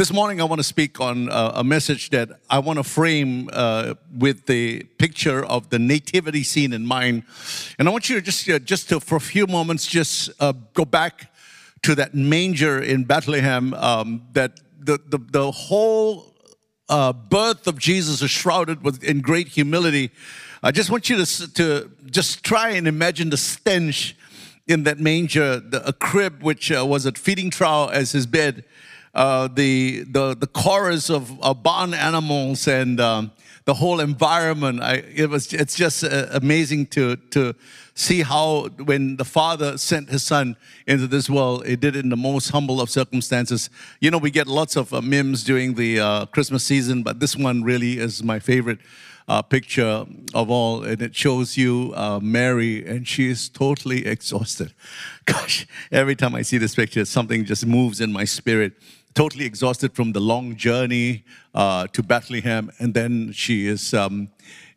This morning, I want to speak on uh, a message that I want to frame uh, with the picture of the nativity scene in mind. And I want you to just, uh, just to, for a few moments, just uh, go back to that manger in Bethlehem. Um, that the, the, the whole uh, birth of Jesus is shrouded with, in great humility. I just want you to, to just try and imagine the stench in that manger, the, a crib which uh, was a feeding trough as his bed, uh, the, the, the chorus of, of barn animals and um, the whole environment. I, it was, it's just uh, amazing to, to see how when the father sent his son into this world, he did it in the most humble of circumstances. You know, we get lots of uh, memes during the uh, Christmas season, but this one really is my favorite uh, picture of all, and it shows you uh, Mary, and she is totally exhausted. Gosh, every time I see this picture, something just moves in my spirit. Totally exhausted from the long journey uh, to Bethlehem, and then she is um,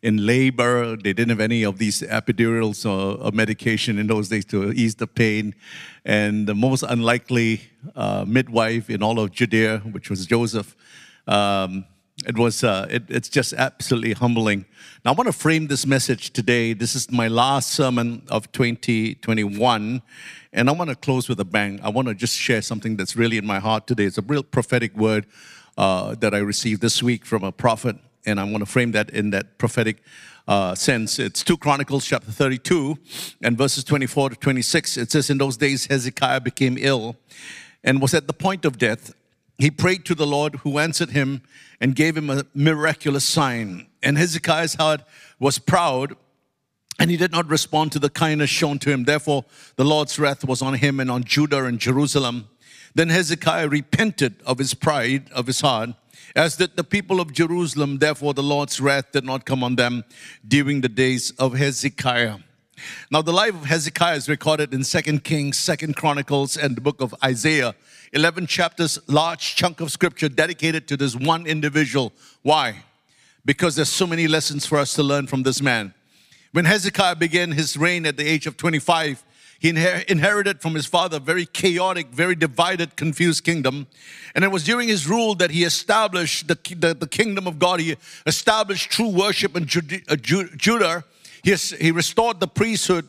in labor. They didn't have any of these epidurals or, or, medication in those days to ease the pain. And the most unlikely uh, midwife in all of Judea, which was Joseph, um, it was uh, it, it's just absolutely humbling. Now i want to frame this message today. This is my last sermon of 2021 and i want to close with a bang. I want to just share something that's really in my heart today. It's a real prophetic word uh, that i received this week from a prophet and i want to frame that in that prophetic uh, sense. It's 2 chronicles chapter 32 and verses 24 to 26 it says in those days hezekiah became ill and was at the point of death he prayed to the Lord who answered him and gave him a miraculous sign. And Hezekiah's heart was proud and he did not respond to the kindness shown to him. Therefore, the Lord's wrath was on him and on Judah and Jerusalem. Then Hezekiah repented of his pride of his heart, as did the people of Jerusalem. Therefore, the Lord's wrath did not come on them during the days of Hezekiah. Now, the life of Hezekiah is recorded in Second Kings, Second Chronicles, and the book of Isaiah. 11 chapters, large chunk of scripture dedicated to this one individual. Why? Because there's so many lessons for us to learn from this man. When Hezekiah began his reign at the age of 25, he inherited from his father a very chaotic, very divided, confused kingdom. And it was during his rule that he established the, the, the kingdom of God. He established true worship in uh, Judah. He, he restored the priesthood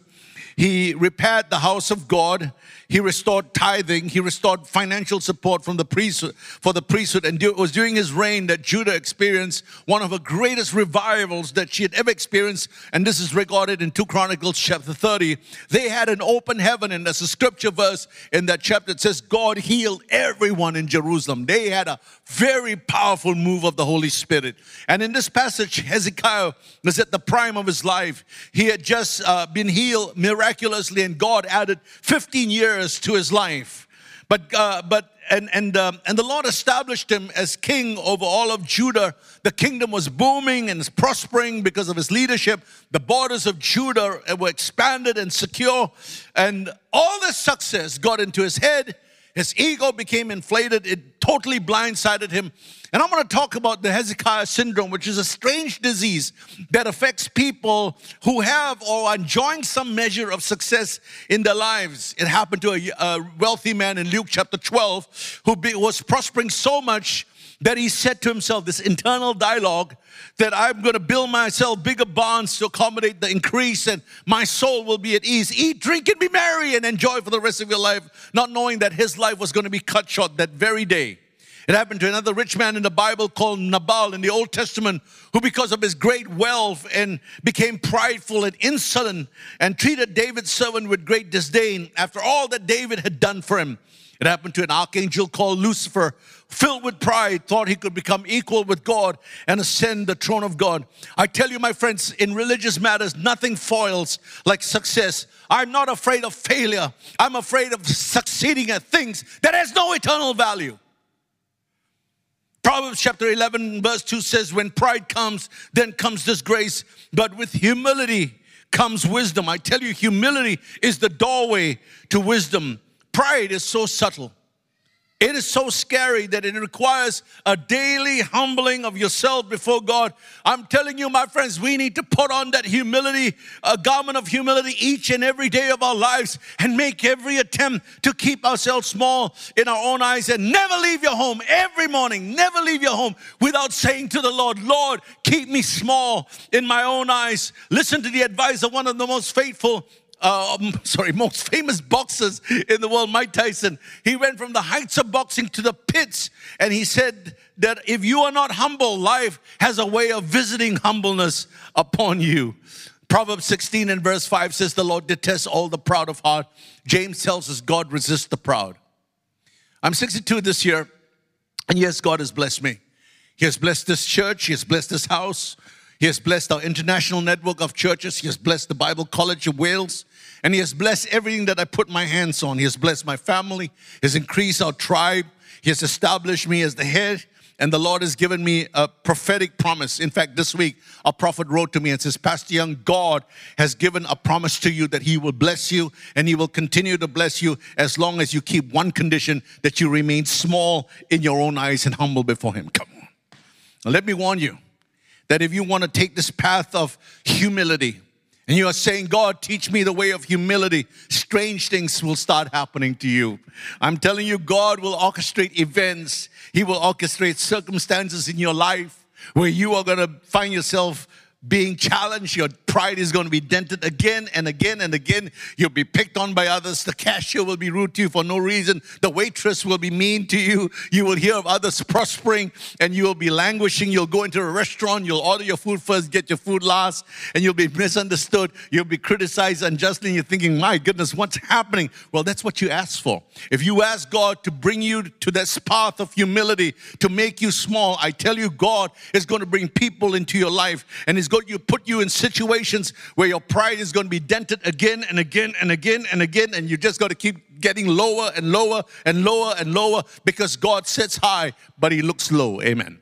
he repaired the house of God. He restored tithing. He restored financial support from the priesthood for the priesthood. And it was during his reign that Judah experienced one of the greatest revivals that she had ever experienced. And this is recorded in 2 Chronicles chapter 30. They had an open heaven, and there's a scripture verse in that chapter that says, God healed everyone in Jerusalem. They had a very powerful move of the Holy Spirit. And in this passage, Hezekiah was at the prime of his life. He had just uh, been healed miraculously, and God added 15 years to his life. But, uh, but and, and, um, and the Lord established him as king over all of Judah. The kingdom was booming and prospering because of his leadership. The borders of Judah were expanded and secure. And all the success got into his head. His ego became inflated. It totally blindsided him. And I'm going to talk about the Hezekiah syndrome, which is a strange disease that affects people who have or are enjoying some measure of success in their lives. It happened to a, a wealthy man in Luke chapter 12 who be, was prospering so much that he said to himself this internal dialogue that I'm going to build myself bigger barns to accommodate the increase and my soul will be at ease. Eat, drink, and be merry and enjoy for the rest of your life, not knowing that his life was going to be cut short that very day. It happened to another rich man in the Bible called Nabal in the Old Testament, who, because of his great wealth and became prideful and insolent and treated David's servant with great disdain after all that David had done for him. It happened to an archangel called Lucifer, filled with pride, thought he could become equal with God and ascend the throne of God. I tell you, my friends, in religious matters, nothing foils like success. I'm not afraid of failure. I'm afraid of succeeding at things that has no eternal value. Proverbs chapter 11, verse 2 says, When pride comes, then comes disgrace, but with humility comes wisdom. I tell you, humility is the doorway to wisdom. Pride is so subtle. It is so scary that it requires a daily humbling of yourself before God. I'm telling you, my friends, we need to put on that humility, a garment of humility each and every day of our lives and make every attempt to keep ourselves small in our own eyes and never leave your home every morning, never leave your home without saying to the Lord, Lord, keep me small in my own eyes. Listen to the advice of one of the most faithful uh, sorry, most famous boxers in the world, Mike Tyson. He went from the heights of boxing to the pits, and he said that if you are not humble, life has a way of visiting humbleness upon you. Proverbs 16 and verse 5 says, The Lord detests all the proud of heart. James tells us, God resists the proud. I'm 62 this year, and yes, God has blessed me. He has blessed this church, He has blessed this house, He has blessed our international network of churches, He has blessed the Bible College of Wales, and He has blessed everything that I put my hands on. He has blessed my family, He has increased our tribe, He has established me as the head, and the Lord has given me a prophetic promise. In fact, this week, a prophet wrote to me and says, Pastor Young, God has given a promise to you that He will bless you and He will continue to bless you as long as you keep one condition that you remain small in your own eyes and humble before Him. Come on. Now, let me warn you that if you want to take this path of humility, and you are saying, God, teach me the way of humility, strange things will start happening to you. I'm telling you, God will orchestrate events, He will orchestrate circumstances in your life where you are going to find yourself being challenged. Your pride is going to be dented again and again and again. You'll be picked on by others. The cashier will be rude to you for no reason. The waitress will be mean to you. You will hear of others prospering and you will be languishing. You'll go into a restaurant, you'll order your food first, get your food last, and you'll be misunderstood. You'll be criticized unjustly, and you're thinking, my goodness, what's happening? Well, that's what you asked for. If you ask God to bring you to this path of humility, to make you small, I tell you, God is going to bring people into your life and is going to put you in situations where your pride is going to be dented again and again and again and again, and you just got to keep getting lower and lower and lower and lower because God sits high, but He looks low. Amen.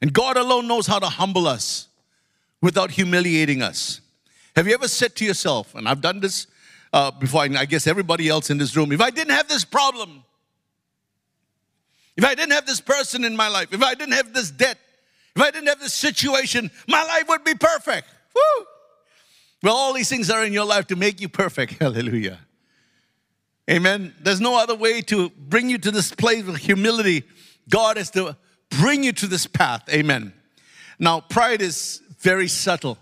And God alone knows how to humble us without humiliating us. Have you ever said to yourself, and I've done this uh, before, I guess everybody else in this room, if I didn't have this problem, if I didn't have this person in my life, if I didn't have this debt, if I didn't have this situation, my life would be perfect. Woo! Well, all these things are in your life to make you perfect. Hallelujah. Amen. There's no other way to bring you to this place of humility. God has to bring you to this path. Amen. Now, pride is very subtle.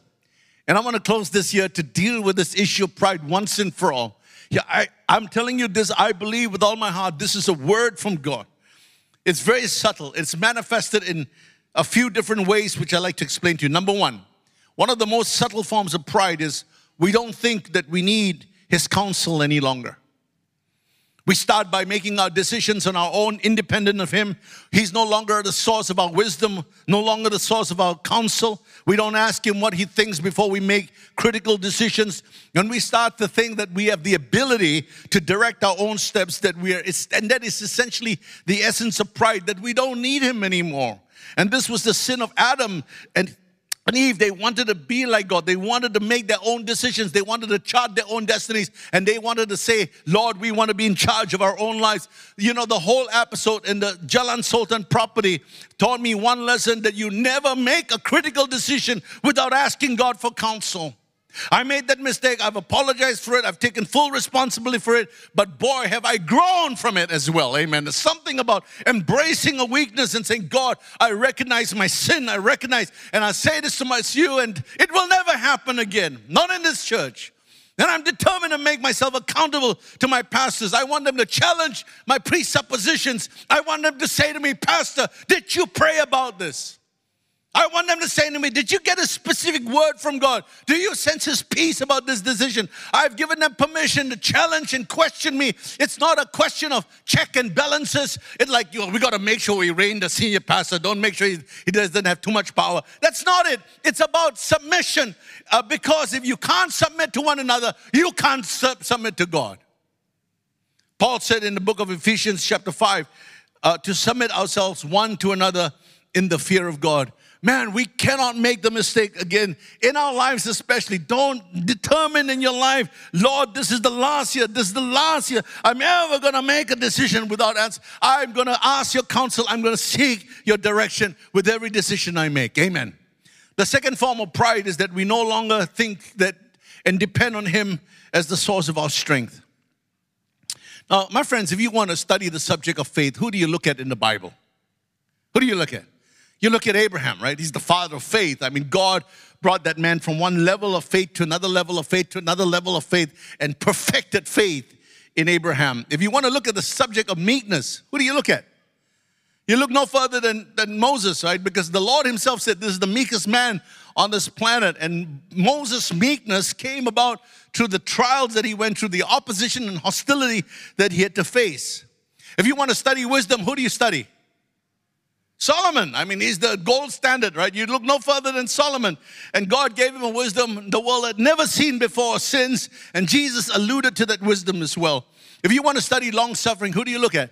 And I want to close this year to deal with this issue of pride once and for all. Yeah, I, I'm telling you this, I believe with all my heart, this is a word from God. It's very subtle. It's manifested in a few different ways, which I like to explain to you. Number one, one of the most subtle forms of pride is we don't think that we need his counsel any longer. We start by making our decisions on our own, independent of Him. He's no longer the source of our wisdom, no longer the source of our counsel. We don't ask Him what He thinks before we make critical decisions. And we start to think that we have the ability to direct our own steps, that we are, and that is essentially the essence of pride, that we don't need Him anymore. And this was the sin of Adam and Eve, they wanted to be like God. They wanted to make their own decisions. They wanted to chart their own destinies. And they wanted to say, Lord, we want to be in charge of our own lives. You know, the whole episode in the Jalan Sultan property taught me one lesson that you never make a critical decision without asking God for counsel. I made that mistake. I've apologized for it. I've taken full responsibility for it. But boy, have I grown from it as well. Amen. There's something about embracing a weakness and saying, God, I recognize my sin. I recognize, and I say this to my you, and it will never happen again. Not in this church. And I'm determined to make myself accountable to my pastors. I want them to challenge my presuppositions. I want them to say to me, Pastor, did you pray about this? I want them to say to me, Did you get a specific word from God? Do you sense His peace about this decision? I've given them permission to challenge and question me. It's not a question of check and balances. It's like, you know, we got to make sure we rein the senior pastor. Don't make sure he, he doesn't have too much power. That's not it. It's about submission uh, because if you can't submit to one another, you can't sub- submit to God. Paul said in the book of Ephesians, chapter 5, uh, to submit ourselves one to another in the fear of God. Man, we cannot make the mistake again in our lives, especially. Don't determine in your life, Lord, this is the last year, this is the last year I'm ever to make a decision without answer. I'm to ask your counsel, I'm to seek your direction with every decision I make. Amen. The second form of pride is that we no longer think that and depend on Him as the source of our strength. Now, my friends, if you want to study the subject of faith, who do you look at in the Bible? Who do you look at? You look at Abraham, right? He's the father of faith. I mean, God brought that man from one level of faith to another level of faith to another level of faith and perfected faith in Abraham. If you want to look at the subject of meekness, who do you look at? You look no further than, than Moses, right? Because the Lord Himself said, This is the meekest man on this planet. And Moses' meekness came about through the trials that he went through, the opposition and hostility that he had to face. If you want to study wisdom, who do you study? Solomon, I mean, he's the gold standard, right? You look no further than Solomon. And God gave him a wisdom the world had never seen before since. And Jesus alluded to that wisdom as well. If you want to study long suffering, who do you look at?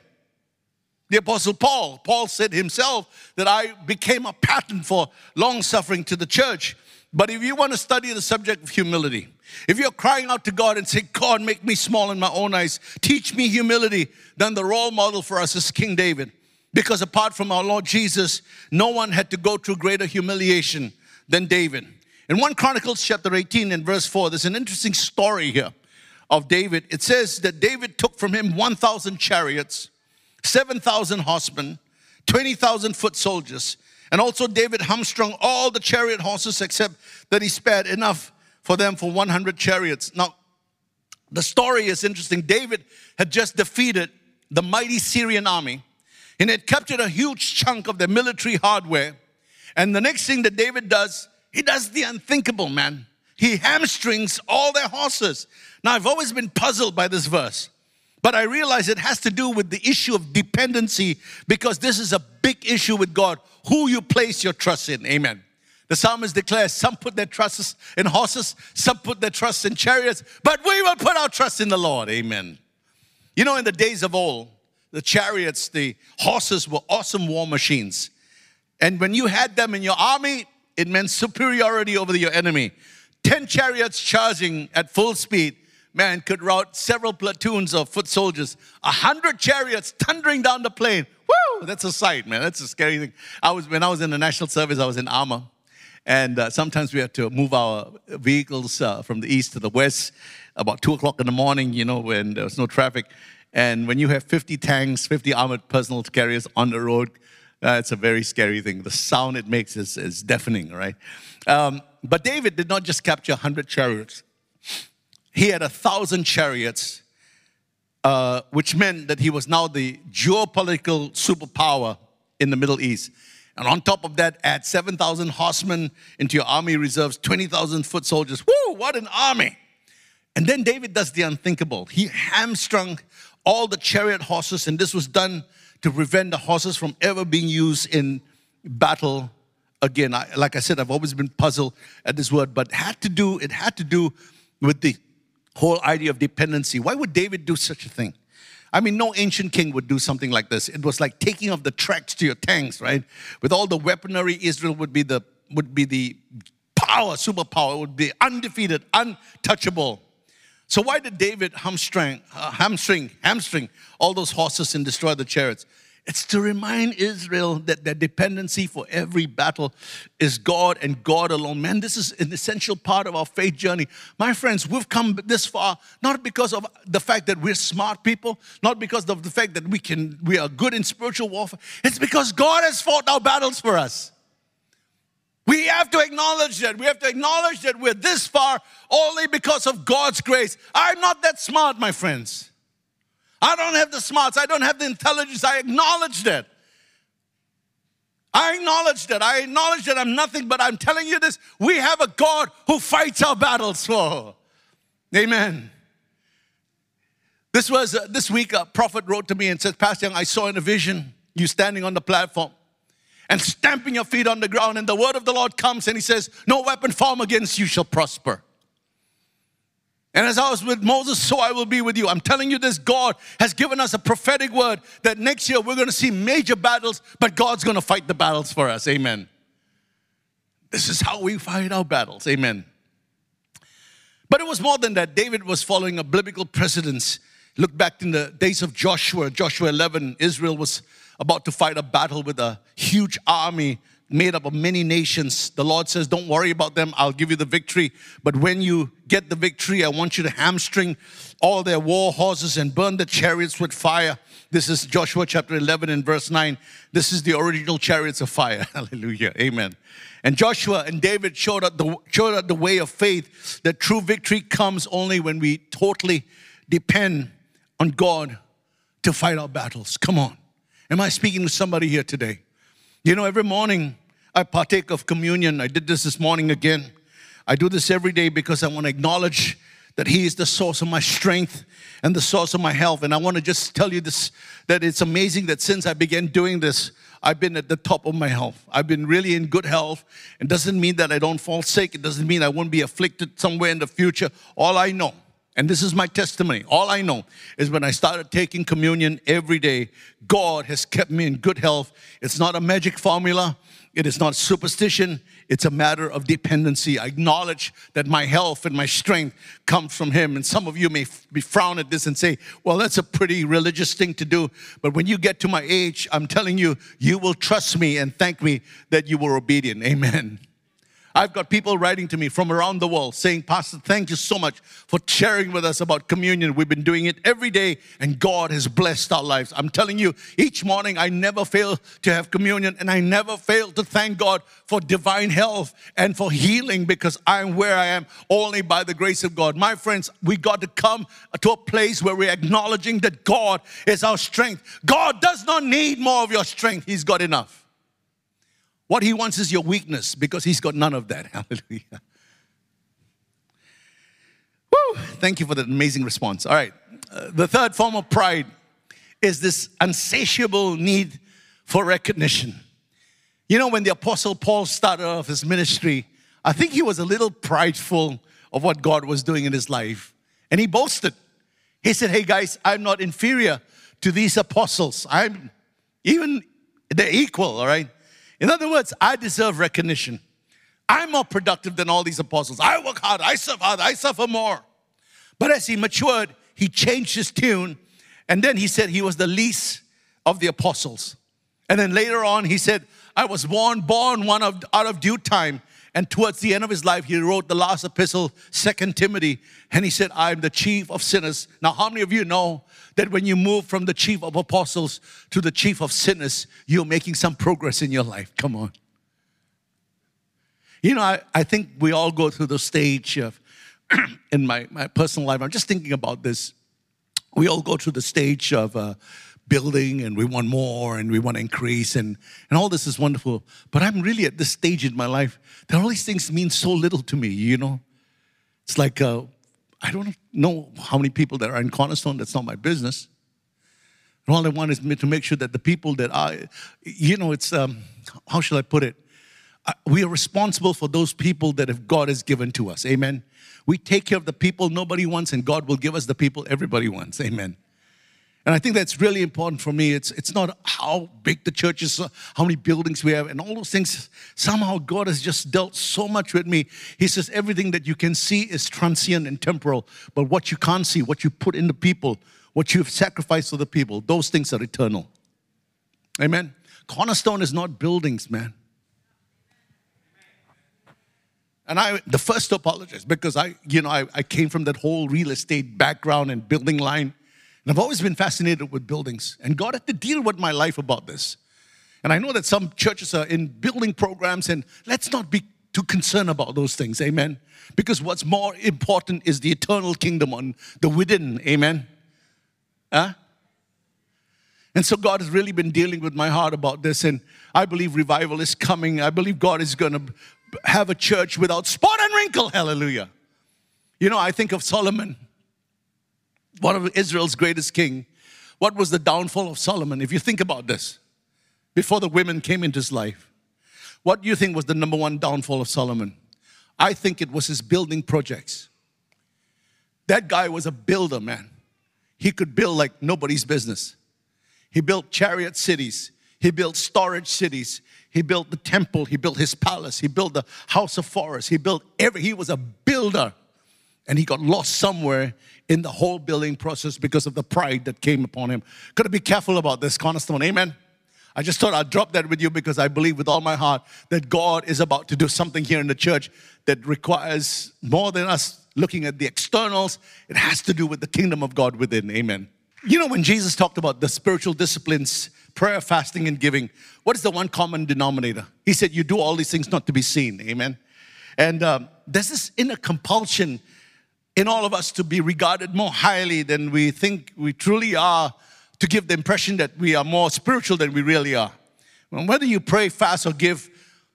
The Apostle Paul. Paul said himself that I became a pattern for long suffering to the church. But if you want to study the subject of humility, if you're crying out to God and say, God, make me small in my own eyes, teach me humility, then the role model for us is King David. Because apart from our Lord Jesus, no one had to go through greater humiliation than David. In 1 Chronicles chapter 18 and verse 4, there's an interesting story here of David. It says that David took from him 1,000 chariots, 7,000 horsemen, 20,000 foot soldiers, and also David hamstrung all the chariot horses except that he spared enough for them for 100 chariots. Now, the story is interesting. David had just defeated the mighty Syrian army and it captured a huge chunk of their military hardware. And the next thing that David does, he does the unthinkable, man. He hamstrings all their horses. Now, I've always been puzzled by this verse, but I realize it has to do with the issue of dependency because this is a big issue with God who you place your trust in. Amen. The psalmist declares some put their trusts in horses, some put their trust in chariots, but we will put our trust in the Lord. Amen. You know, in the days of old, the chariots, the horses were awesome war machines. And when you had them in your army, it meant superiority over your enemy. 10 chariots charging at full speed, man, could rout several platoons of foot soldiers. A hundred chariots thundering down the plain. Woo! That's a sight, man. That's a scary thing. I was when I was in the national service, I was in armor. And uh, sometimes we had to move our vehicles uh, from the east to the west about two o'clock in the morning, you know, when there was no traffic. And when you have 50 tanks, 50 armored personal carriers on the road, uh, it's a very scary thing. The sound it makes is, is deafening, right? Um, but David did not just capture 100 chariots, he had a thousand chariots, uh, which meant that he was now the geopolitical superpower in the Middle East. And on top of that, add 7,000 horsemen into your army reserves, 20,000 foot soldiers. Woo, what an army! And then David does the unthinkable. He hamstrung all the chariot horses, and this was done to prevent the horses from ever being used in battle again. I, like I said, I've always been puzzled at this word, but had to do it had to do with the whole idea of dependency. Why would David do such a thing? I mean, no ancient king would do something like this. It was like taking off the tracks to your tanks, right? With all the weaponry, Israel would be the would be the power, superpower, would be undefeated, untouchable. So why did David hamstring, uh, hamstring, hamstring all those horses and destroy the chariots? It's to remind Israel that their dependency for every battle is God and God alone. Man, this is an essential part of our faith journey. My friends, we've come this far not because of the fact that we're smart people, not because of the fact that we can we are good in spiritual warfare. It's because God has fought our battles for us. We have to acknowledge that. We have to acknowledge that we're this far only because of God's grace. I'm not that smart, my friends. I don't have the smarts. I don't have the intelligence. I acknowledge that. I acknowledge that. I acknowledge that I'm nothing, but I'm telling you this we have a God who fights our battles for. Amen. This was uh, this week a prophet wrote to me and said, Pastor Young, I saw in a vision you standing on the platform and stamping your feet on the ground. And the word of the Lord comes and he says, No weapon formed against you shall prosper. And as I was with Moses, so I will be with you. I'm telling you this God has given us a prophetic word that next year we're going to see major battles, but God's going to fight the battles for us. Amen. This is how we fight our battles. Amen. But it was more than that. David was following a biblical precedence. Look back in the days of Joshua, Joshua 11, Israel was about to fight a battle with a huge army made up of many nations. The Lord says, Don't worry about them, I'll give you the victory. But when you get the victory, I want you to hamstring all their war horses and burn the chariots with fire. This is Joshua chapter 11 and verse 9. This is the original chariots of fire. Hallelujah. Amen. And Joshua and David showed up the, showed up the way of faith that true victory comes only when we totally depend on God to fight our battles. Come on. Am I speaking to somebody here today? You know, every morning I partake of communion. I did this this morning again. I do this every day because I want to acknowledge that He is the source of my strength and the source of my health. And I want to just tell you this that it's amazing that since I began doing this, I've been at the top of my health. I've been really in good health. It doesn't mean that I don't fall sick. It doesn't mean I won't be afflicted somewhere in the future. All I know, and this is my testimony, all I know is when I started taking communion every day, God has kept me in good health. It's not a magic formula. It is not superstition, it's a matter of dependency. I acknowledge that my health and my strength comes from Him. And some of you may be frown at this and say, well, that's a pretty religious thing to do. But when you get to my age, I'm telling you, you will trust me and thank me that you were obedient. Amen. I've got people writing to me from around the world saying, Pastor, thank you so much for sharing with us about communion. We've been doing it every day, and God has blessed our lives. I'm telling you, each morning I never fail to have communion, and I never fail to thank God for divine health and for healing because I'm where I am only by the grace of God. My friends, we got to come to a place where we're acknowledging that God is our strength. God does not need more of your strength, He's got enough. What he wants is your weakness because he's got none of that. Hallelujah. Woo! Thank you for that amazing response. All right. Uh, the third form of pride is this unsatiable need for recognition. You know, when the Apostle Paul started off his ministry, I think he was a little prideful of what God was doing in his life. And he boasted. He said, Hey guys, I'm not inferior to these apostles. I'm even, they're equal, all right? In other words, I deserve recognition. I'm more productive than all these apostles. I work hard, I serve hard, I suffer more. But as he matured, he changed his tune. And then he said he was the least of the apostles. And then later on, he said, I was born, born one of, out of due time. And towards the end of his life, he wrote the last epistle, Second Timothy, and he said, I'm the chief of sinners. Now, how many of you know that when you move from the chief of apostles to the chief of sinners, you're making some progress in your life? Come on. You know, I, I think we all go through the stage of, in my, my personal life, I'm just thinking about this. We all go through the stage of, uh, building and we want more and we want to increase and, and all this is wonderful. But I'm really at this stage in my life that all these things mean so little to me, you know? It's like, uh, I don't know how many people that are in Cornerstone, that's not my business. And all I want is to make sure that the people that I, you know, it's, um, how shall I put it? we are responsible for those people that God has given to us. Amen. We take care of the people nobody wants, and God will give us the people everybody wants. Amen. And I think that's really important for me. It's, it's not how big the church is, how many buildings we have, and all those things. Somehow God has just dealt so much with me. He says everything that you can see is transient and temporal, but what you can't see, what you put in the people, what you've sacrificed for the people, those things are eternal. Amen. Cornerstone is not buildings, man. And I, the first to apologize because I, you know, I, I came from that whole real estate background and building line. And I've always been fascinated with buildings. And God had to deal with my life about this. And I know that some churches are in building programs, and let's not be too concerned about those things. Amen. Because what's more important is the eternal kingdom on the within. Amen. Huh? And so God has really been dealing with my heart about this. And I believe revival is coming. I believe God is going to have a church without spot and wrinkle. Hallelujah. You know, I think of Solomon one of Israel's greatest king. What was the downfall of Solomon? If you think about this, before the women came into his life, what do you think was the number one downfall of Solomon? I think it was his building projects. That guy was a builder, man. He could build like nobody's business. He built chariot cities. He built storage cities. He built the temple. He built his palace. He built the house of forest. He built every, he was a builder. And he got lost somewhere in the whole building process because of the pride that came upon him. Gotta be careful about this, cornerstone. Amen. I just thought I'd drop that with you because I believe with all my heart that God is about to do something here in the church that requires more than us looking at the externals. It has to do with the kingdom of God within. Amen. You know, when Jesus talked about the spiritual disciplines, prayer, fasting, and giving, what is the one common denominator? He said, You do all these things not to be seen. Amen. And um, there's this inner compulsion in all of us to be regarded more highly than we think we truly are, to give the impression that we are more spiritual than we really are. whether you pray, fast, or give,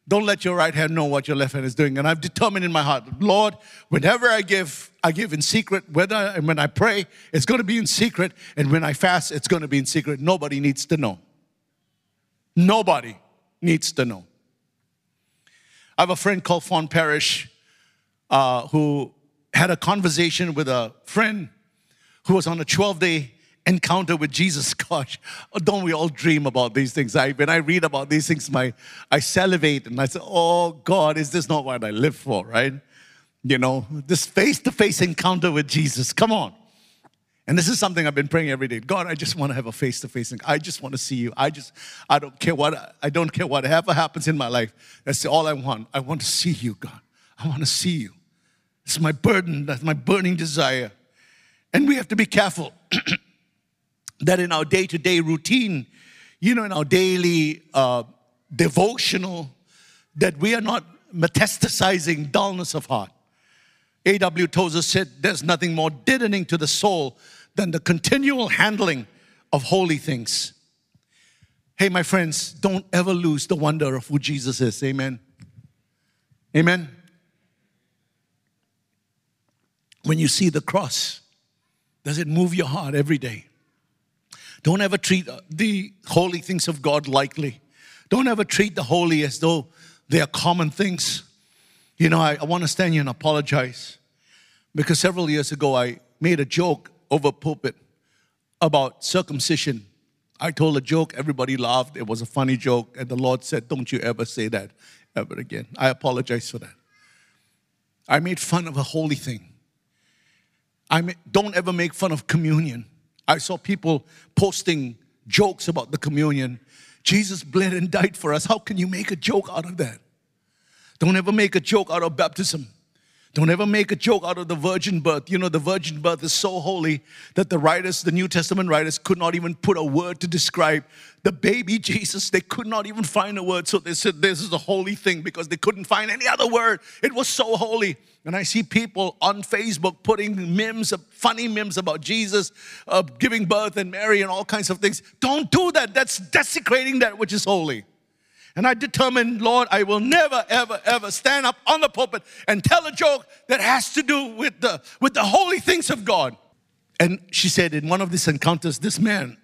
don't let your right hand know what your left hand is doing. And I've determined in my heart, Lord, whenever I give, I give in secret. Whether and when I pray, it's going to be in secret. And when I fast, it's going to be in secret. Nobody needs to know. Nobody needs to know. I have a friend called Fawn Parish uh, who had a conversation with a friend who was on a 12 day encounter with Jesus. Gosh, don't we all dream about these things? I, when I read about these things, my, I salivate and I say, oh God, is this not what I live for, right? You know, this face to face encounter with Jesus. Come on. And this is something I've been praying every day. God, I just want to have a face to face. I just want to see you. I just, I don't care what, I don't care whatever happens in my life. That's all I want. I want to see you, God. I want to see you. It's my burden, that's my burning desire. And we have to be careful that in our day to day routine, you know, in our daily uh, devotional, that we are not metastasizing dullness of heart. A.W. Tozer said, There's nothing more deadening to the soul than the continual handling of holy things. Hey, my friends, don't ever lose the wonder of who Jesus is. Amen. Amen. When you see the cross, does it move your heart every day? Don't ever treat uh, the holy things of God lightly. Don't ever treat the holy as though they are common things. You know, I, I want to stand here and apologize because several years ago I made a joke over pulpit about circumcision. I told a joke, everybody laughed, it was a funny joke, and the Lord said, Don't you ever say that ever again. I apologize for that. I made fun of a holy thing. I mean, don't ever make fun of communion. I saw people posting jokes about the communion. Jesus bled and died for us. How can you make a joke out of that? Don't ever make a joke out of baptism. Don't ever make a joke out of the virgin birth. You know, the virgin birth is so holy that the writers, the New Testament writers, could not even put a word to describe the baby Jesus. They could not even find a word. So they said this is a holy thing because they couldn't find any other word. It was so holy. And I see people on Facebook putting memes, funny memes about Jesus uh, giving birth and Mary and all kinds of things. Don't do that. That's desecrating that which is holy. And I determined, Lord, I will never, ever, ever stand up on the pulpit and tell a joke that has to do with the, with the holy things of God. And she said, in one of these encounters, this man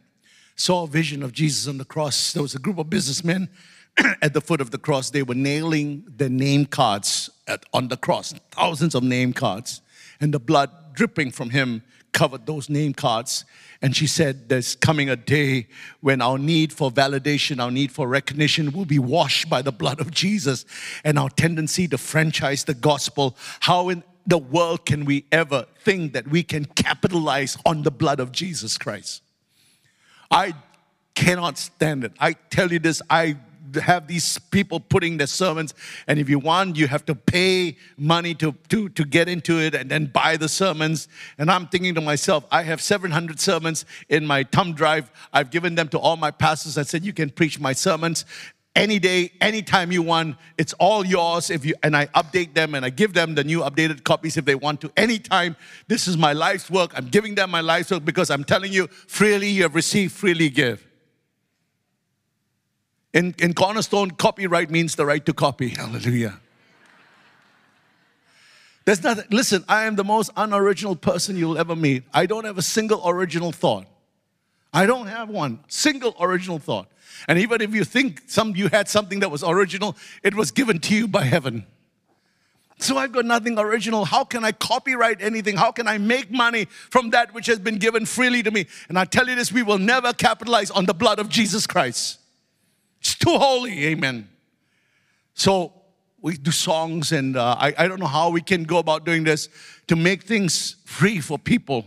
saw a vision of Jesus on the cross. There was a group of businessmen at the foot of the cross. They were nailing the name cards at, on the cross, thousands of name cards, and the blood dripping from him covered those name cards. And she said, There's coming a day when our need for validation, our need for recognition will be washed by the blood of Jesus, and our tendency to franchise the gospel. How in the world can we ever think that we can capitalize on the blood of Jesus Christ? I cannot stand it. I tell you this, I have these people putting their sermons, and if you want, you have to pay money to, to, to get into it and then buy the sermons. And I'm thinking to myself, I have 700 sermons in my thumb drive. I've given them to all my pastors. I said, You can preach my sermons any day, anytime you want. It's all yours. If you and I update them and I give them the new updated copies if they want to. Anytime. This is my life's work. I'm giving them my life's work because I'm telling you, freely you have received, freely give. In, in Cornerstone, copyright means the right to copy. Hallelujah. There's nothing, listen, I am the most unoriginal person you'll ever meet. I don't have a single original thought. I don't have one single original thought. And even if you think some you had something that was original, it was given to you by heaven. So I've got nothing original. How can I copyright anything? How can I make money from that which has been given freely to me? And I tell you this, we will never capitalize on the blood of Jesus Christ. It's too holy. Amen. So we do songs, and uh, I, I don't know how we can go about doing this to make things free for people.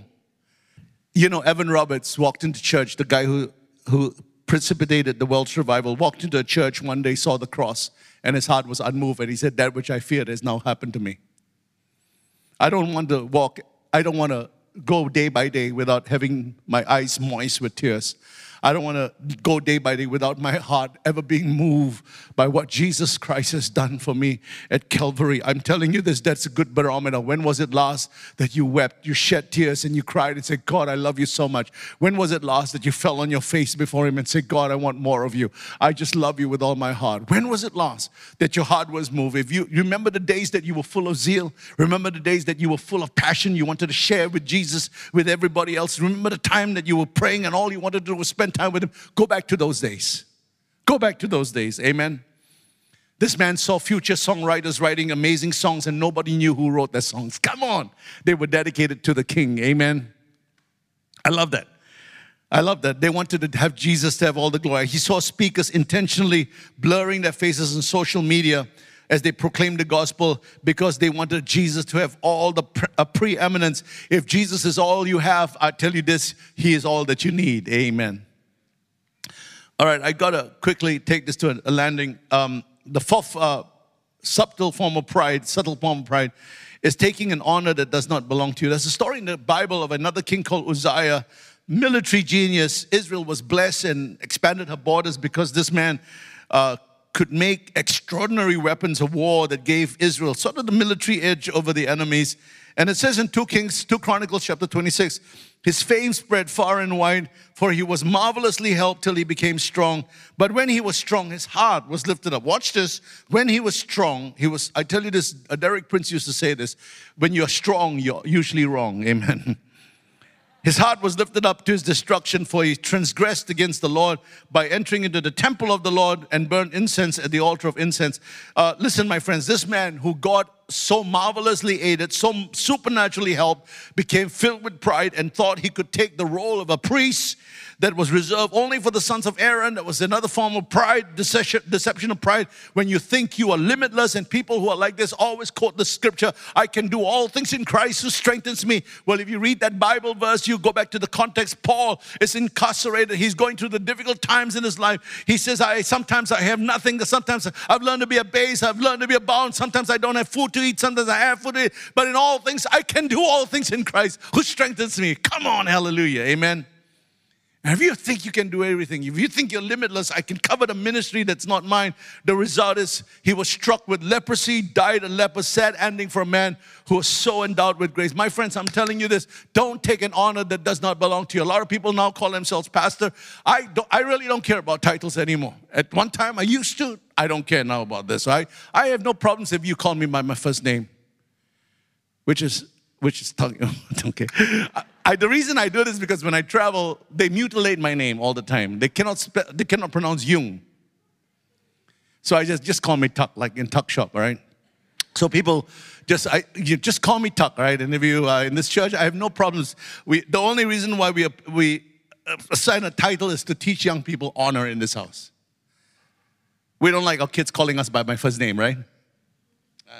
You know, Evan Roberts walked into church, the guy who, who precipitated the world's revival, walked into a church one day, saw the cross, and his heart was unmoved, and he said, That which I feared has now happened to me. I don't want to walk, I don't want to go day by day without having my eyes moist with tears. I don't want to go day by day without my heart ever being moved by what Jesus Christ has done for me at Calvary. I'm telling you this, that's a good barometer. When was it last that you wept, you shed tears, and you cried and said, God, I love you so much? When was it last that you fell on your face before Him and said, God, I want more of you? I just love you with all my heart. When was it last that your heart was moved? If you remember the days that you were full of zeal, remember the days that you were full of passion, you wanted to share with Jesus, with everybody else, remember the time that you were praying and all you wanted to do was spend time with Him. Go back to those days. Go back to those days. Amen. This man saw future songwriters writing amazing songs and nobody knew who wrote their songs. Come on. They were dedicated to the king. Amen. I love that. I love that. They wanted to have Jesus to have all the glory. He saw speakers intentionally blurring their faces on social media as they proclaimed the gospel because they wanted Jesus to have all the pre- preeminence. If Jesus is all you have, I tell you this, He is all that you need. Amen. All right, I gotta quickly take this to a landing. Um, the fourth uh, subtle form of pride, subtle form of pride, is taking an honor that does not belong to you. There's a story in the Bible of another king called Uzziah, military genius. Israel was blessed and expanded her borders because this man uh, could make extraordinary weapons of war that gave Israel sort of the military edge over the enemies. And it says in 2 Kings, 2 Chronicles chapter 26, his fame spread far and wide, for he was marvelously helped till he became strong. But when he was strong, his heart was lifted up. Watch this. When he was strong, he was, I tell you this, uh, Derek Prince used to say this when you're strong, you're usually wrong. Amen. His heart was lifted up to his destruction, for he transgressed against the Lord by entering into the temple of the Lord and burned incense at the altar of incense. Uh, listen, my friends, this man who God so marvelously aided, so supernaturally helped, became filled with pride and thought he could take the role of a priest that was reserved only for the sons of Aaron. That was another form of pride, deception, deception of pride. When you think you are limitless, and people who are like this always quote the scripture, I can do all things in Christ who strengthens me. Well, if you read that Bible verse, you go back to the context. Paul is incarcerated. He's going through the difficult times in his life. He says, I sometimes I have nothing. Sometimes I've learned to be a base. I've learned to be a bound. Sometimes I don't have food to eat. Sometimes I have food to eat. But in all things, I can do all things in Christ who strengthens me. Come on, hallelujah. Amen. And if you think you can do everything, if you think you're limitless, I can cover the ministry that's not mine. The result is he was struck with leprosy, died a leper, sad ending for a man who was so endowed with grace. My friends, I'm telling you this don't take an honor that does not belong to you. A lot of people now call themselves pastor. I, don't, I really don't care about titles anymore. At one time, I used to. I don't care now about this. I, I have no problems if you call me by my first name, which is which is Tuck Yoong. okay. I, I, the reason I do it is because when I travel, they mutilate my name all the time. They cannot they cannot pronounce Yoong. So I just just call me Tuck, like in Tuck Shop, all right? So people just I you just call me Tuck, right? And if you uh, in this church, I have no problems. We the only reason why we we assign a title is to teach young people honor in this house. We don't like our kids calling us by my first name, right?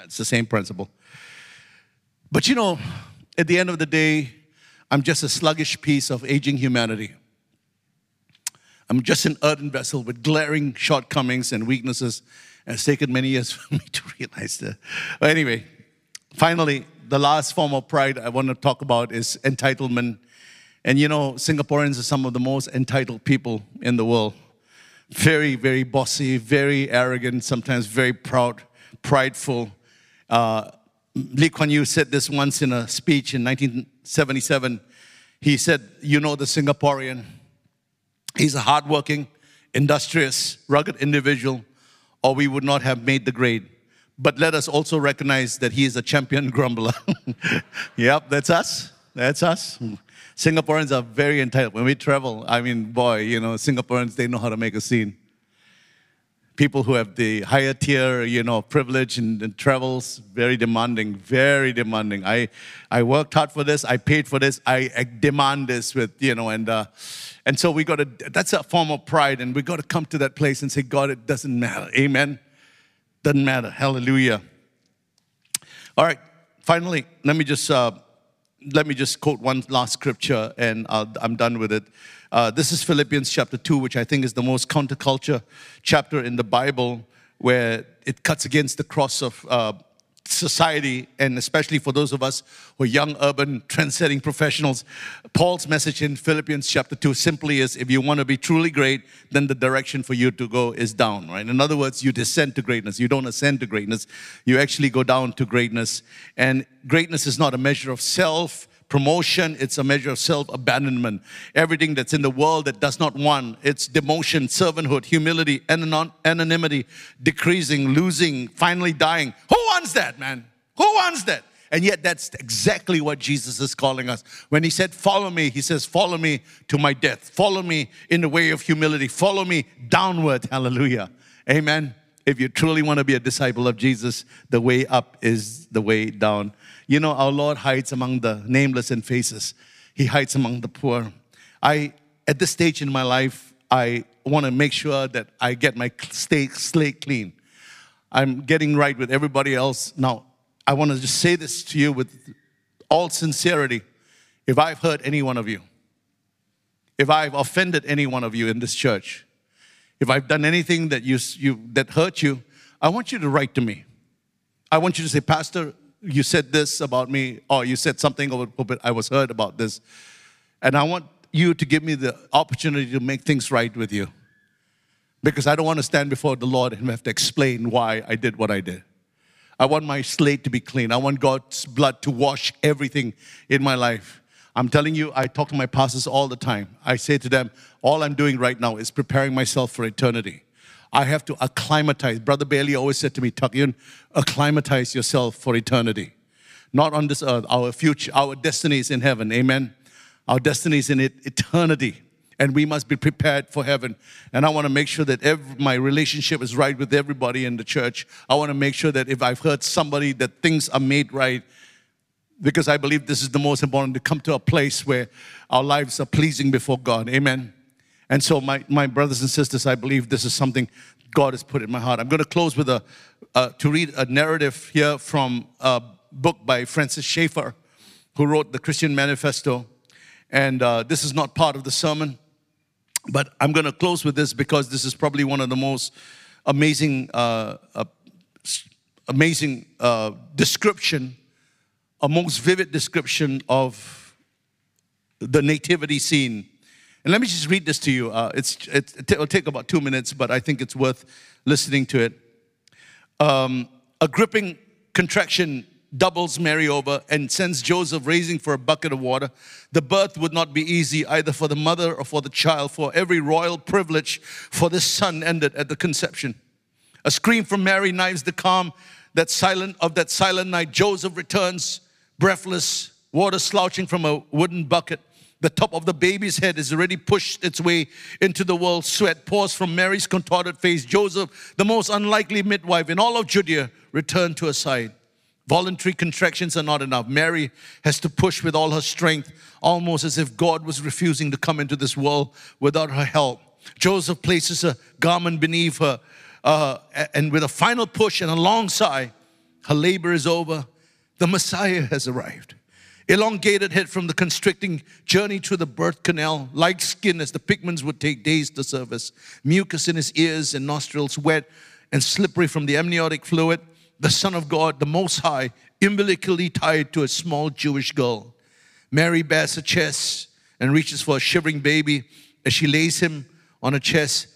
It's the same principle. But you know, at the end of the day, I'm just a sluggish piece of aging humanity. I'm just an earthen vessel with glaring shortcomings and weaknesses. And it's taken many years for me to realize that. But anyway, finally, the last form of pride I want to talk about is entitlement. And you know, Singaporeans are some of the most entitled people in the world. Very, very bossy, very arrogant, sometimes very proud, prideful. Uh, Lee Kuan Yew said this once in a speech in 1977. He said, You know, the Singaporean, he's a hardworking, industrious, rugged individual, or we would not have made the grade. But let us also recognize that he is a champion grumbler. yep, that's us. That's us. Singaporeans are very entitled. When we travel, I mean, boy, you know, Singaporeans, they know how to make a scene. People who have the higher tier, you know, privilege and, and, travels, very demanding, very demanding. I, I worked hard for this. I paid for this. I, I demand this with, you know, and, uh, and so we got to, that's a form of pride. And we got to come to that place and say, God, it doesn't matter. Amen. Doesn't matter. Hallelujah. All right. Finally, let me just, uh, let me just quote one last scripture and uh, I'm done with it. Uh, this is Philippians chapter 2, which I think is the most counterculture chapter in the Bible, where it cuts against the cross of uh, society, and especially for those of us who are young, urban, trend-setting professionals. Paul's message in Philippians chapter 2 simply is if you want to be truly great, then the direction for you to go is down, right? In other words, you descend to greatness. You don't ascend to greatness. You actually go down to greatness. And greatness is not a measure of self, promotion, it's a measure of self abandonment. Everything that's in the world that does not want, it's demotion, servanthood, humility, anonymity, decreasing, losing, finally dying. Who wants that, man? Who wants that? And yet, that's exactly what Jesus is calling us. When he said, Follow me, he says, Follow me to my death. Follow me in the way of humility. Follow me downward. Hallelujah. Amen. If you truly want to be a disciple of Jesus, the way up is the way down. You know, our Lord hides among the nameless and faces, He hides among the poor. I, at this stage in my life, I want to make sure that I get my slate clean. I'm getting right with everybody else. Now, I want to just say this to you with all sincerity. If I've hurt any one of you, if I've offended any one of you in this church, if I've done anything that you, you that hurt you, I want you to write to me. I want you to say, Pastor, you said this about me, or you said something over pulpit, I was hurt about this. And I want you to give me the opportunity to make things right with you. Because I don't want to stand before the Lord and have to explain why I did what I did. I want my slate to be clean. I want God's blood to wash everything in my life. I'm telling you, I talk to my pastors all the time. I say to them, all I'm doing right now is preparing myself for eternity. I have to acclimatize. Brother Bailey always said to me, Tuck acclimatize yourself for eternity. Not on this earth, our future, our destiny is in heaven. Amen. Our destiny is in it, eternity. And we must be prepared for heaven. And I want to make sure that every, my relationship is right with everybody in the church. I want to make sure that if I've hurt somebody, that things are made right. Because I believe this is the most important to come to a place where our lives are pleasing before God. Amen. And so, my, my brothers and sisters, I believe this is something God has put in my heart. I'm going to close with a, uh, to read a narrative here from a book by Francis Schaeffer, who wrote the Christian Manifesto. And uh, this is not part of the sermon, but I'm going to close with this because this is probably one of the most amazing, uh, uh amazing uh, description, a most vivid description of the nativity scene and let me just read this to you. Uh, it's, it, will take about two minutes, but I think it's worth listening to it. Um, a gripping contraction doubles Mary over and sends Joseph raising for a bucket of water. The birth would not be easy either for the mother or for the child, for every royal privilege for this son ended at the conception. A scream from Mary knives the calm that silent of that silent night. Joseph returns, breathless, water slouching from a wooden bucket. The top of the baby's head is already pushed its way into the world. Sweat pours from Mary's contorted face. Joseph, the most unlikely midwife in all of Judea, returned to her side. Voluntary contractions are not enough. Mary has to push with all her strength, almost as if God was refusing to come into this world without her help. Joseph places a garment beneath her, uh, and with a final push and a long sigh, her labor is over. The Messiah has arrived. Elongated head from the constricting journey to the birth canal, light skin as the pigments would take days to surface, mucus in his ears and nostrils wet and slippery from the amniotic fluid, the Son of God, the Most High, umbilically tied to a small Jewish girl. Mary bears her chest and reaches for a shivering baby as she lays him on her chest.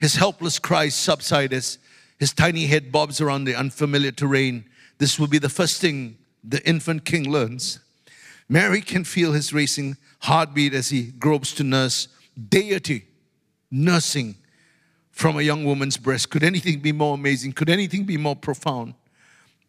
His helpless cries subside as his tiny head bobs around the unfamiliar terrain. This will be the first thing the infant king learns. Mary can feel his racing heartbeat as he gropes to nurse deity, nursing from a young woman's breast. Could anything be more amazing? Could anything be more profound?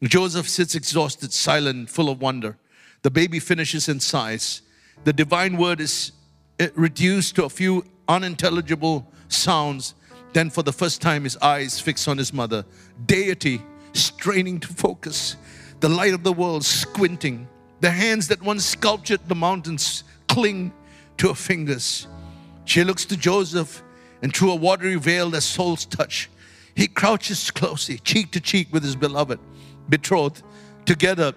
Joseph sits exhausted, silent, full of wonder. The baby finishes and sighs. The divine word is eh, reduced to a few unintelligible sounds. Then, for the first time, his eyes fix on his mother, deity straining to focus, the light of the world squinting, the hands that once sculptured the mountains cling to her fingers. She looks to Joseph, and through a watery veil, their souls touch. He crouches closely, cheek to cheek with his beloved, betrothed. Together,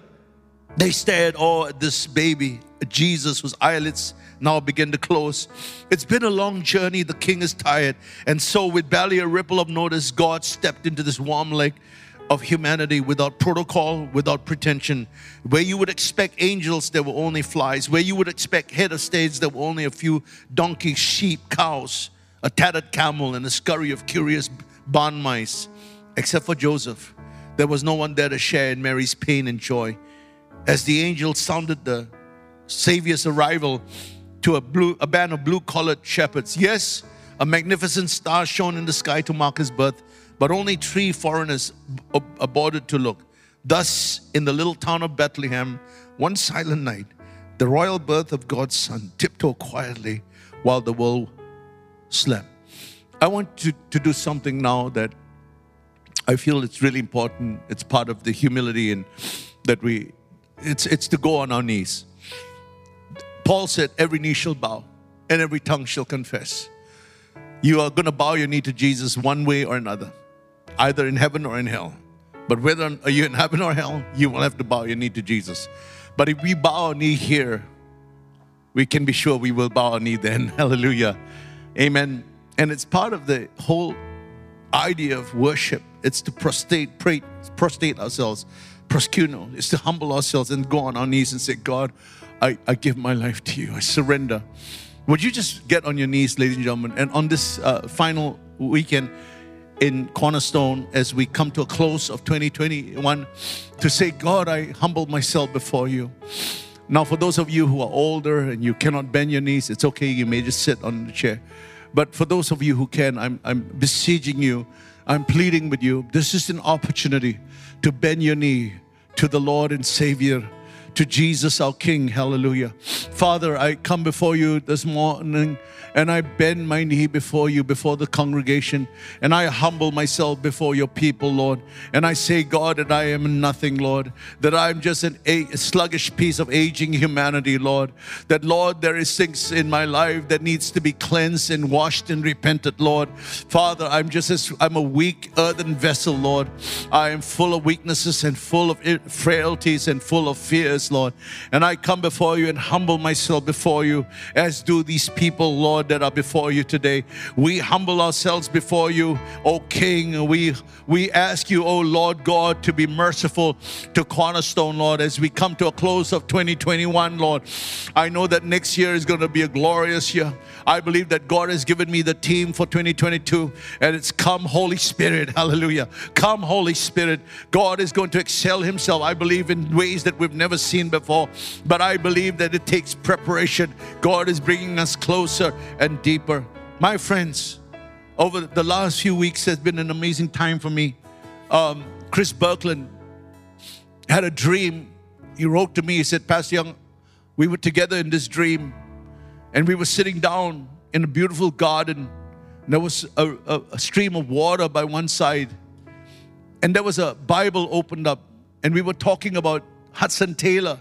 they stare at awe at this baby, Jesus, whose eyelids now begin to close. It's been a long journey. The king is tired. And so, with barely a ripple of notice, God stepped into this warm lake of humanity without protocol, without pretension. Where you would expect angels, there were only flies. Where you would expect head of states, there were only a few donkeys, sheep, cows, a tattered camel, and a scurry of curious barn mice. Except for Joseph, there was no one there to share in Mary's pain and joy. As the angel sounded the Savior's arrival to a, blue, a band of blue collared shepherds, yes, a magnificent star shone in the sky to mark his birth but only three foreigners aborted to look. Thus, in the little town of Bethlehem, one silent night, the royal birth of God's Son tiptoed quietly while the world slept. I want to, to do something now that I feel it's really important. It's part of the humility and that we, it's, it's to go on our knees. Paul said, Every knee shall bow and every tongue shall confess. You are going to bow your knee to Jesus one way or another either in heaven or in hell. But whether you're you in heaven or hell, you will have to bow your knee to Jesus. But if we bow our knee here, we can be sure we will bow our knee then. Hallelujah. Amen. And it's part of the whole idea of worship. It's to prostrate, pray, prostrate ourselves. Proskuno is to humble ourselves and go on our knees and say, God, I, I give my life to you. I surrender. Would you just get on your knees, ladies and gentlemen? And on this uh, final weekend, in Cornerstone as we come to a close of 2021 to say, God, I humble myself before you. Now, for those of you who are older and you cannot bend your knees, it's okay. You may just sit on the chair. But for those of you who can, I'm, I'm beseeching you, I'm pleading with you. This is an opportunity to bend your knee to the Lord and Savior to Jesus our King. Hallelujah. Father, I come before you this morning and I bend my knee before you, before the congregation, and I humble myself before your people, Lord. And I say, God, that I am nothing, Lord, that I'm just an a sluggish piece of aging humanity, Lord. That, Lord, there is things in my life that needs to be cleansed and washed and repented, Lord. Father, I'm just as I'm a weak earthen vessel, Lord. I am full of weaknesses and full of frailties and full of fears, Lord. And I come before you and humble myself before you, as do these people, Lord that are before you today. We humble ourselves before you, O King. We, we ask you, O Lord God, to be merciful to Cornerstone, Lord, as we come to a close of 2021, Lord. I know that next year is going to be a glorious year. I believe that God has given me the team for 2022, and it's Come Holy Spirit. Hallelujah. Come Holy Spirit. God is going to excel Himself, I believe, in ways that we've never seen before. But I believe that it takes preparation. God is bringing us closer and deeper. My friends, over the last few weeks has been an amazing time for me. Um, Chris Berkland had a dream. He wrote to me, he said, Pastor Yoong, we were together in this dream and we were sitting down in a beautiful garden. there was a, a, a stream of water by one side, and there was a Bible opened up, and we were talking about Hudson Taylor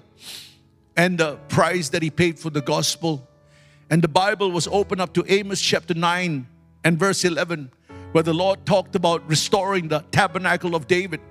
and the price that he paid for the gospel. And the Bible was opened up to Amos chapter 9 and verse 11, where the Lord talked about restoring the tabernacle of David.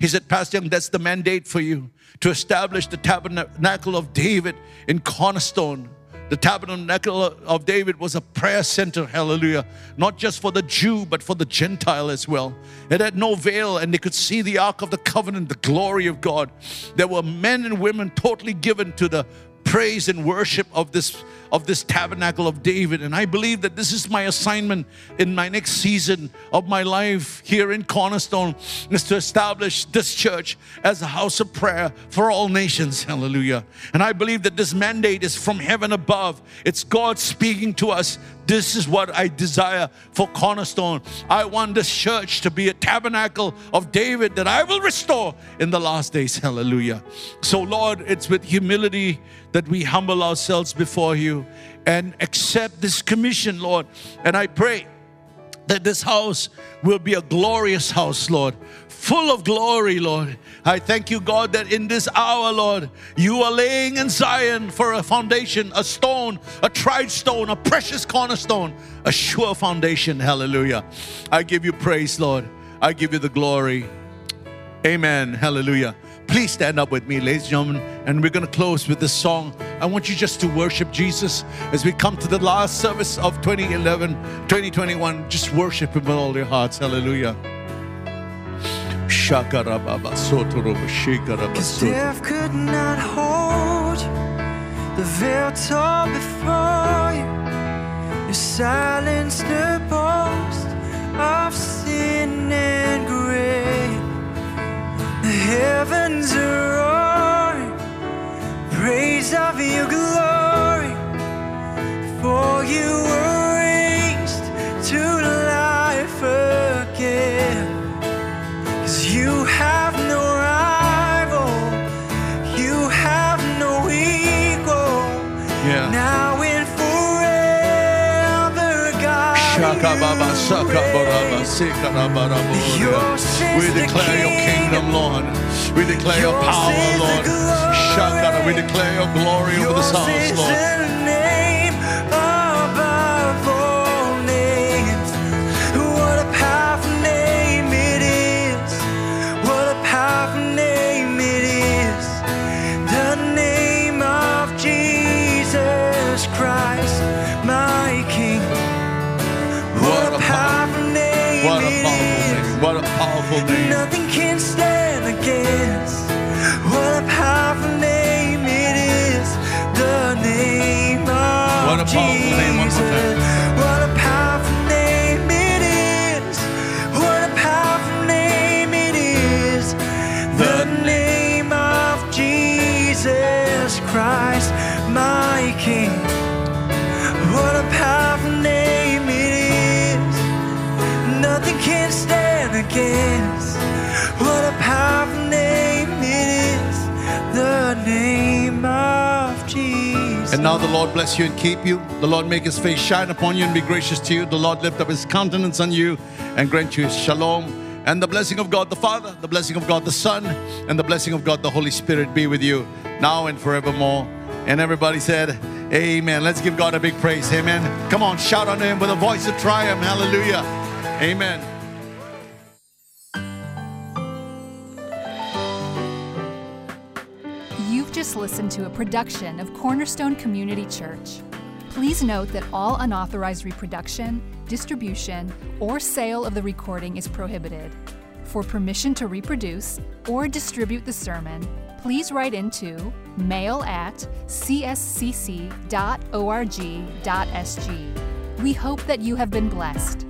He said, Pastor Yoong, that's the mandate for you to establish the tabernacle of David in Cornerstone. The tabernacle of David was a prayer center, hallelujah, not just for the Jew, but for the Gentile as well. It had no veil, and they could see the Ark of the Covenant, the glory of God. There were men and women totally given to the praise and worship of this of this tabernacle of David. And I believe that this is my assignment in my next season of my life here in Cornerstone is to establish this church as a house of prayer for all nations. Hallelujah. And I believe that this mandate is from heaven above. It's God speaking to us. This is what I desire for Cornerstone. I want this church to be a tabernacle of David that I will restore in the last days. Hallelujah. So, Lord, it's with humility that we humble ourselves before you and accept this commission, Lord. And I pray that this house will be a glorious house, Lord, full of glory, Lord. I thank you, God, that in this hour, Lord, you are laying in Zion for a foundation, a stone, a tried stone, a precious cornerstone, a sure foundation. Hallelujah. I give you praise, Lord. I give you the glory. Amen. Hallelujah. Please stand up with me, ladies and gentlemen, and we're going to close with this song. I want you just to worship Jesus as we come to the last service of 2011, 2021. Just worship Him with all your hearts. Hallelujah. Cause death could not hold the veil tore before you. You silenced We declare your kingdom, Lord. We declare your power, Lord. We declare your glory over this house, Lord. Name. Nothing can stand against what a powerful name it is. The name of What a powerful name, one more time. Jesus. What a powerful name it is. What a powerful name it is. The name of Jesus Christ, my King. Against what a powerful name it is. The name of Jesus. And now the Lord bless you and keep you. The Lord make his face shine upon you and be gracious to you. The Lord lift up his countenance on you and grant you shalom. And the blessing of God the Father, the blessing of God the Son, and the blessing of God the Holy Spirit be with you now and forevermore. And everybody said, Amen. Let's give God a big praise. Amen. Come on, shout unto him with a voice of triumph. Hallelujah. Amen. Just listened to a production of Cornerstone Community Church. Please note that all unauthorized reproduction, distribution, or sale of the recording is prohibited. For permission to reproduce or distribute the sermon, please write into mail at cscc.org.sg. We hope that you have been blessed.